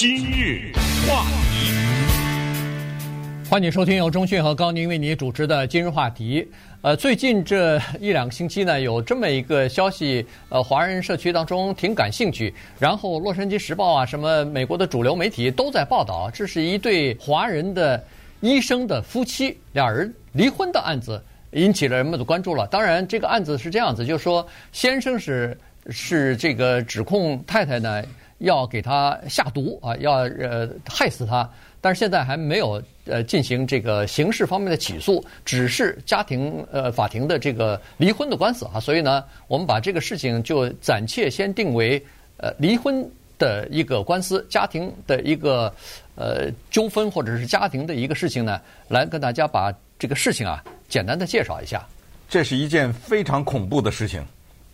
今日话题，欢迎收听由中讯和高宁为你主持的今日话题。呃，最近这一两个星期呢，有这么一个消息，呃，华人社区当中挺感兴趣。然后《洛杉矶时报》啊，什么美国的主流媒体都在报道，这是一对华人的医生的夫妻俩人离婚的案子，引起了人们的关注了。当然，这个案子是这样子，就是说先生是是这个指控太太呢。要给他下毒啊，要呃害死他，但是现在还没有呃进行这个刑事方面的起诉，只是家庭呃法庭的这个离婚的官司啊，所以呢，我们把这个事情就暂且先定为呃离婚的一个官司，家庭的一个呃纠纷或者是家庭的一个事情呢，来跟大家把这个事情啊简单的介绍一下。这是一件非常恐怖的事情，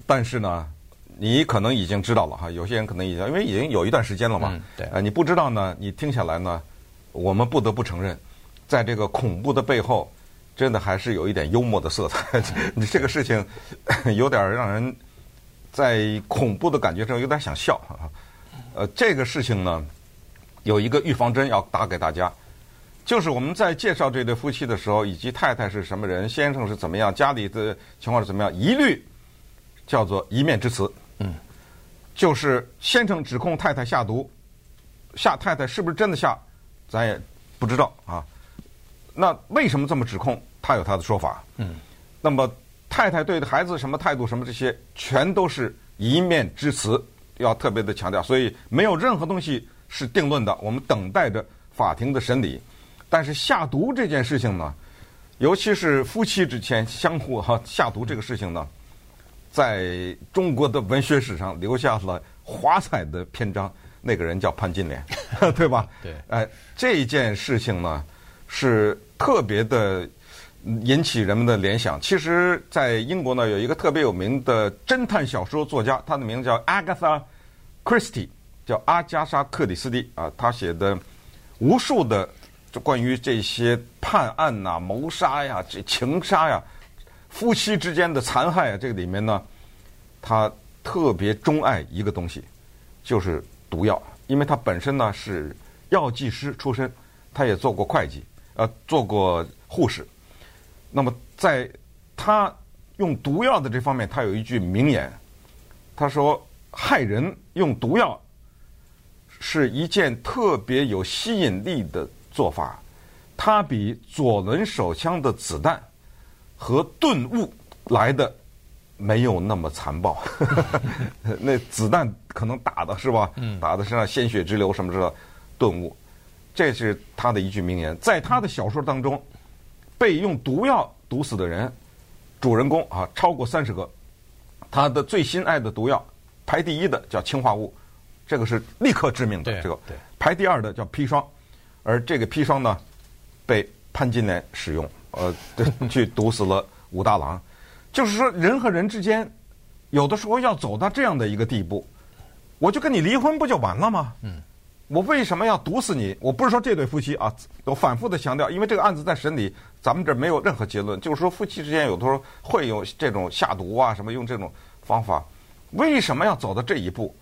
但是呢。你可能已经知道了哈，有些人可能已经，因为已经有一段时间了嘛。嗯、对。呃，你不知道呢，你听下来呢，我们不得不承认，在这个恐怖的背后，真的还是有一点幽默的色彩。你 这个事情有点让人在恐怖的感觉上有点想笑啊。呃，这个事情呢，有一个预防针要打给大家，就是我们在介绍这对夫妻的时候，以及太太是什么人，先生是怎么样，家里的情况是怎么样，一律叫做一面之词。嗯，就是先生指控太太下毒，下太太是不是真的下，咱也不知道啊。那为什么这么指控？他有他的说法。嗯，那么太太对孩子什么态度，什么这些，全都是一面之词，要特别的强调。所以没有任何东西是定论的，我们等待着法庭的审理。但是下毒这件事情呢，尤其是夫妻之间相互哈下毒这个事情呢。在中国的文学史上留下了华彩的篇章，那个人叫潘金莲，对吧？对。哎，这件事情呢，是特别的引起人们的联想。其实，在英国呢，有一个特别有名的侦探小说作家，他的名字叫 Agatha Christie，叫阿加莎·克里斯蒂啊。他写的无数的就关于这些判案呐、啊、谋杀呀、这情杀呀。夫妻之间的残害啊，这个里面呢，他特别钟爱一个东西，就是毒药。因为他本身呢是药剂师出身，他也做过会计，呃，做过护士。那么在他用毒药的这方面，他有一句名言，他说：“害人用毒药是一件特别有吸引力的做法，它比左轮手枪的子弹。”和顿悟来的没有那么残暴，那子弹可能打的是吧？打的身上鲜血直流什么之类的顿悟，这是他的一句名言。在他的小说当中，被用毒药毒死的人，主人公啊超过三十个。他的最心爱的毒药排第一的叫氰化物，这个是立刻致命的。这个排第二的叫砒霜，而这个砒霜呢，被潘金莲使用。呃，对，去毒死了武大郎，就是说人和人之间，有的时候要走到这样的一个地步，我就跟你离婚不就完了吗？嗯，我为什么要毒死你？我不是说这对夫妻啊，我反复的强调，因为这个案子在审理，咱们这儿没有任何结论，就是说夫妻之间有的时候会有这种下毒啊，什么用这种方法，为什么要走到这一步？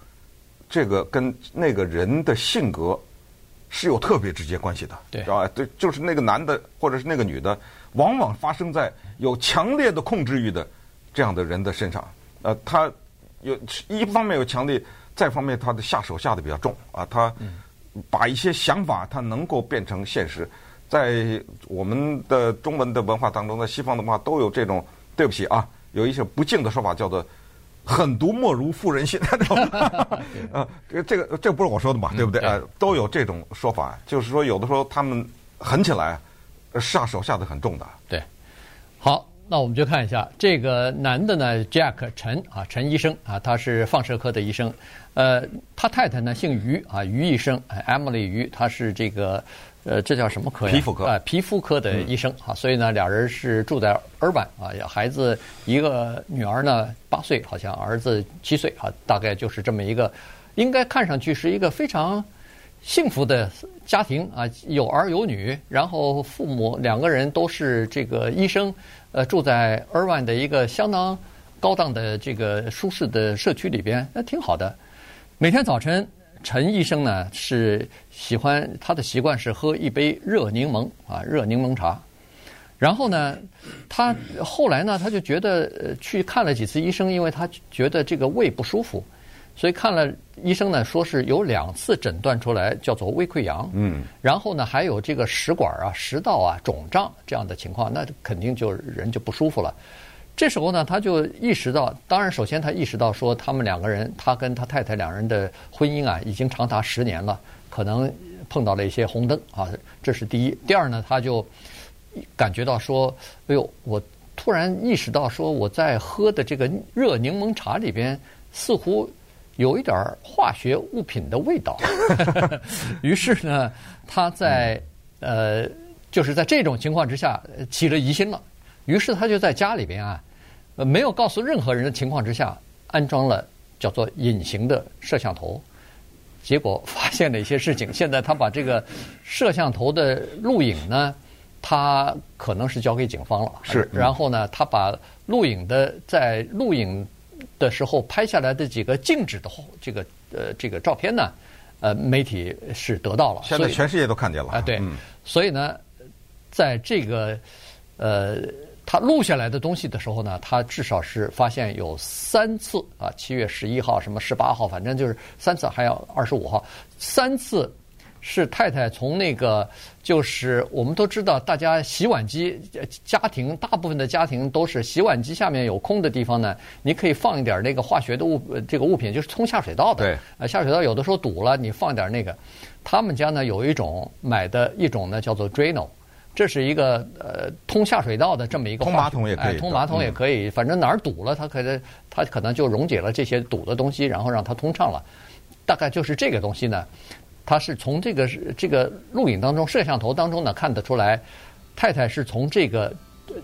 这个跟那个人的性格。是有特别直接关系的，对，是吧？对，就是那个男的或者是那个女的，往往发生在有强烈的控制欲的这样的人的身上。呃，他有一方面有强烈，再一方面他的下手下的比较重啊，他把一些想法他能够变成现实。在我们的中文的文化当中，在西方的文化都有这种，对不起啊，有一些不敬的说法叫做。狠毒莫如妇人心，啊，这个这个这不是我说的嘛，对不对？呃，都有这种说法，就是说有的时候他们狠起来，下手下的很重的。对，好，那我们就看一下这个男的呢，Jack 陈啊，陈医生啊，他是放射科的医生，呃，他太太呢姓于啊，于医生，Emily 于，他是这个。呃，这叫什么科呀？皮肤科啊，皮肤科的医生啊，所以呢，俩人是住在尔湾啊，孩子一个女儿呢八岁，好像儿子七岁啊，大概就是这么一个，应该看上去是一个非常幸福的家庭啊，有儿有女，然后父母两个人都是这个医生，呃，住在尔湾的一个相当高档的这个舒适的社区里边，那挺好的。每天早晨陈医生呢是喜欢他的习惯是喝一杯热柠檬啊，热柠檬茶。然后呢，他后来呢，他就觉得呃去看了几次医生，因为他觉得这个胃不舒服，所以看了医生呢，说是有两次诊断出来叫做胃溃疡。嗯。然后呢，还有这个食管啊、食道啊肿胀这样的情况，那肯定就人就不舒服了。这时候呢，他就意识到，当然首先他意识到说，他们两个人，他跟他太太两人的婚姻啊，已经长达十年了，可能碰到了一些红灯啊，这是第一。第二呢，他就。感觉到说，哎呦，我突然意识到说，我在喝的这个热柠檬茶里边似乎有一点化学物品的味道。于是呢，他在呃，就是在这种情况之下起了疑心了。于是他就在家里边啊，没有告诉任何人的情况之下，安装了叫做隐形的摄像头。结果发现了一些事情。现在他把这个摄像头的录影呢。他可能是交给警方了，是。然后呢，他把录影的在录影的时候拍下来的几个静止的这个呃这个照片呢，呃，媒体是得到了，现在全世界都看见了啊。对，所以呢，在这个呃他录下来的东西的时候呢，他至少是发现有三次啊，七月十一号、什么十八号，反正就是三次，还有二十五号三次。是太太从那个，就是我们都知道，大家洗碗机家庭大部分的家庭都是洗碗机下面有空的地方呢，你可以放一点那个化学的物这个物品，就是通下水道的。对。呃，下水道有的时候堵了，你放点那个。他们家呢有一种买的一种呢叫做 Drano，这是一个呃通下水道的这么一个。通马桶也可以。通马桶也可以，反正哪儿堵了，它可能它可能就溶解了这些堵的东西，然后让它通畅了。大概就是这个东西呢。他是从这个这个录影当中，摄像头当中呢看得出来，太太是从这个，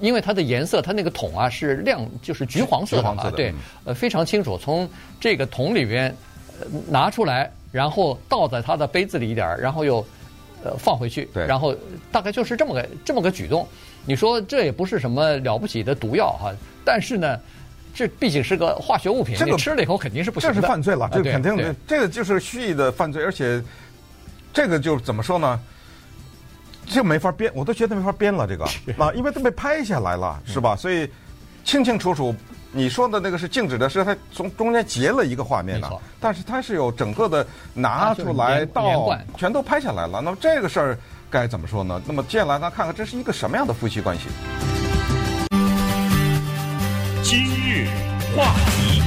因为它的颜色，它那个桶啊是亮，就是橘黄色的嘛，对，呃非常清楚。从这个桶里边拿出来，然后倒在他的杯子里一点，然后又呃放回去，然后大概就是这么个这么个举动。你说这也不是什么了不起的毒药哈，但是呢，这毕竟是个化学物品，这个吃了以后肯定是不行的。这是犯罪了，这肯定的，这个就是蓄意的犯罪，而且。这个就怎么说呢？这没法编，我都觉得没法编了。这个 啊，因为都被拍下来了，是吧？所以清清楚楚。你说的那个是静止的，是它从中间截了一个画面的，但是它是有整个的拿出来到全都拍下来了。那么这个事儿该怎么说呢？那么接下来咱看看这是一个什么样的夫妻关系？今日话题。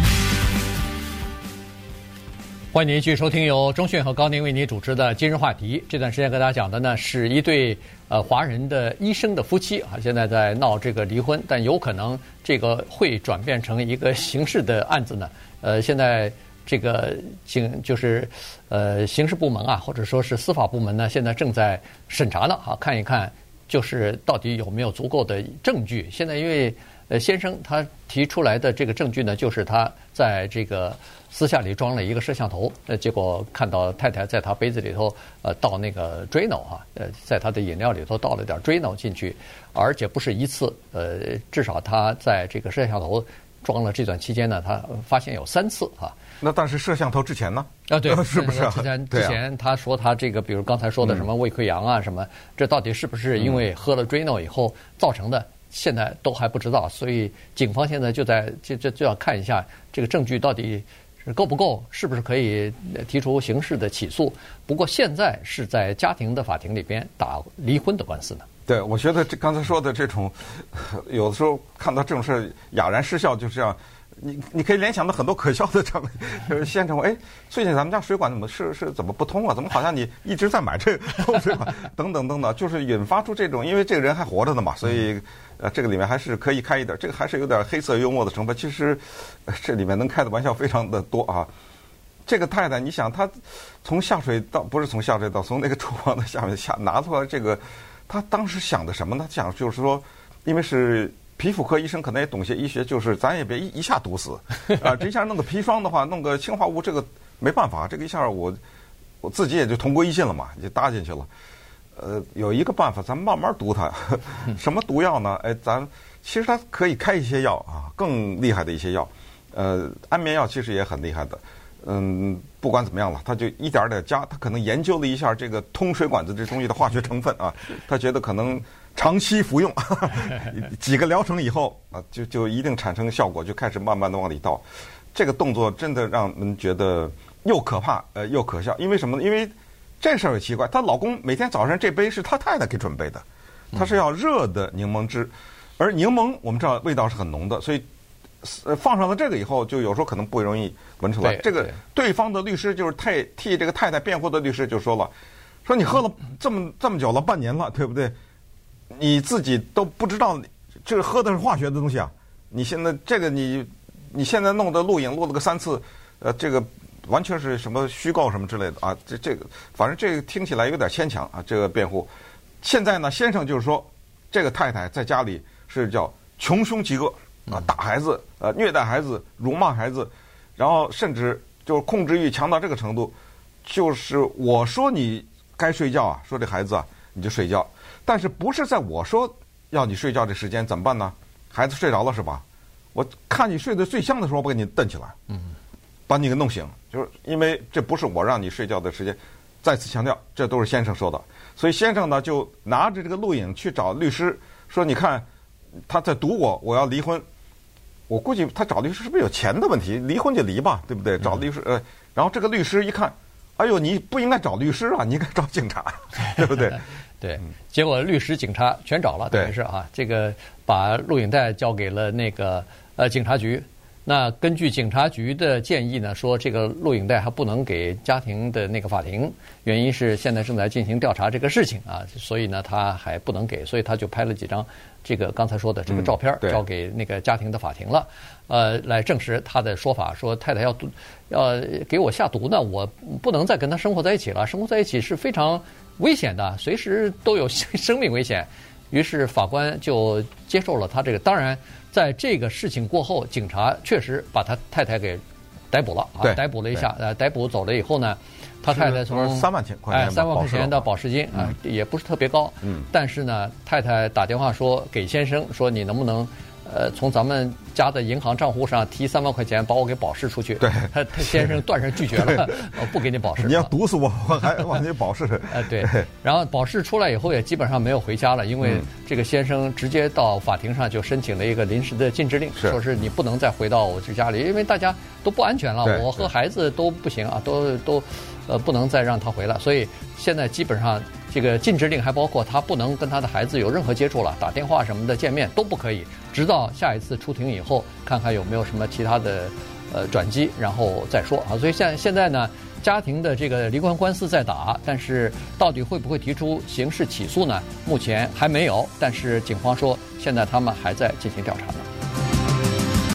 欢迎您继续收听由中讯和高宁为您主持的今日话题。这段时间跟大家讲的呢，是一对呃华人的医生的夫妻啊，现在在闹这个离婚，但有可能这个会转变成一个刑事的案子呢。呃，现在这个警就是呃刑事部门啊，或者说是司法部门呢，现在正在审查呢，啊，看一看就是到底有没有足够的证据。现在因为呃先生他提出来的这个证据呢，就是他在这个。私下里装了一个摄像头，呃，结果看到太太在他杯子里头，呃，倒那个 Drano 哈，呃，在他的饮料里头倒了点 Drano 进去，而且不是一次，呃，至少他在这个摄像头装了这段期间呢，他发现有三次哈。那当时摄像头之前呢？啊，对，是不是？之前之前他说他这个，比如刚才说的什么胃溃疡啊什么，这到底是不是因为喝了 Drano 以后造成的？现在都还不知道，所以警方现在就在就就就要看一下这个证据到底。够不够？是不是可以提出刑事的起诉？不过现在是在家庭的法庭里边打离婚的官司呢。对，我觉得这刚才说的这种，有的时候看到这种事哑然失笑，就是这样。你你可以联想到很多可笑的场面，就是现场哎，最近咱们家水管怎么是是怎么不通啊？怎么好像你一直在买这个水管？等等等等，就是引发出这种，因为这个人还活着的嘛，所以呃，这个里面还是可以开一点，这个还是有点黑色幽默的成分。其实这里面能开的玩笑非常的多啊。这个太太，你想她从下水道不是从下水道，从那个厨房的下面下拿出来这个，她当时想的什么呢？想就是说，因为是。皮肤科医生可能也懂些医学，就是咱也别一一下毒死，啊，这一下弄个砒霜的话，弄个氰化物，这个没办法，这个一下我我自己也就同归于尽了嘛，就搭进去了。呃，有一个办法，咱慢慢毒它。什么毒药呢？哎，咱其实它可以开一些药啊，更厉害的一些药。呃，安眠药其实也很厉害的。嗯，不管怎么样了，他就一点点加，他可能研究了一下这个通水管子这东西的化学成分啊，他觉得可能长期服用 几个疗程以后啊，就就一定产生效果，就开始慢慢的往里倒。这个动作真的让人觉得又可怕呃又可笑，因为什么呢？因为这事儿也奇怪，她老公每天早上这杯是她太太给准备的，她是要热的柠檬汁，而柠檬我们知道味道是很浓的，所以。呃，放上了这个以后，就有时候可能不容易闻出来。这个对方的律师就是太替这个太太辩护的律师就说了，说你喝了这么这么久了，半年了，对不对？你自己都不知道这个喝的是化学的东西啊！你现在这个你你现在弄的录影录了个三次，呃，这个完全是什么虚构什么之类的啊！这这个反正这个听起来有点牵强啊，这个辩护。现在呢，先生就是说，这个太太在家里是叫穷凶极恶。啊，打孩子，呃，虐待孩子，辱骂孩子，然后甚至就是控制欲强到这个程度，就是我说你该睡觉啊，说这孩子啊，你就睡觉，但是不是在我说要你睡觉这时间怎么办呢？孩子睡着了是吧？我看你睡得最香的时候，我给你蹬起来，嗯，把你给弄醒，就是因为这不是我让你睡觉的时间。再次强调，这都是先生说的，所以先生呢就拿着这个录影去找律师，说你看他在堵我，我要离婚。我估计他找律师是不是有钱的问题？离婚就离吧，对不对？找律师，呃，然后这个律师一看，哎呦，你不应该找律师啊，你应该找警察，对不对？对，结果律师、警察全找了，等于是啊，这个把录影带交给了那个呃警察局。那根据警察局的建议呢，说这个录影带还不能给家庭的那个法庭，原因是现在正在进行调查这个事情啊，所以呢他还不能给，所以他就拍了几张这个刚才说的这个照片，交给那个家庭的法庭了，呃，来证实他的说法，说太太要毒，要给我下毒呢，我不能再跟他生活在一起了，生活在一起是非常危险的，随时都有 生命危险。于是法官就接受了他这个，当然。在这个事情过后，警察确实把他太太给逮捕了啊，逮捕了一下，呃，逮捕走了以后呢，他太太从三万块钱，哎，三万块钱的保释金啊，也不是特别高，嗯，但是呢，太太打电话说给先生说，你能不能。呃，从咱们家的银行账户上提三万块钱，把我给保释出去。对，他他先生断然拒绝了，不给你保释。你要毒死我，我还往你保释。呃，对。然后保释出来以后，也基本上没有回家了，因为这个先生直接到法庭上就申请了一个临时的禁止令，说是你不能再回到我这家里，因为大家都不安全了，我和孩子都不行啊，都都呃不能再让他回来，所以现在基本上。这个禁止令还包括他不能跟他的孩子有任何接触了，打电话什么的见面都不可以，直到下一次出庭以后，看看有没有什么其他的呃转机，然后再说啊。所以现现在呢，家庭的这个离婚官司在打，但是到底会不会提出刑事起诉呢？目前还没有，但是警方说现在他们还在进行调查呢。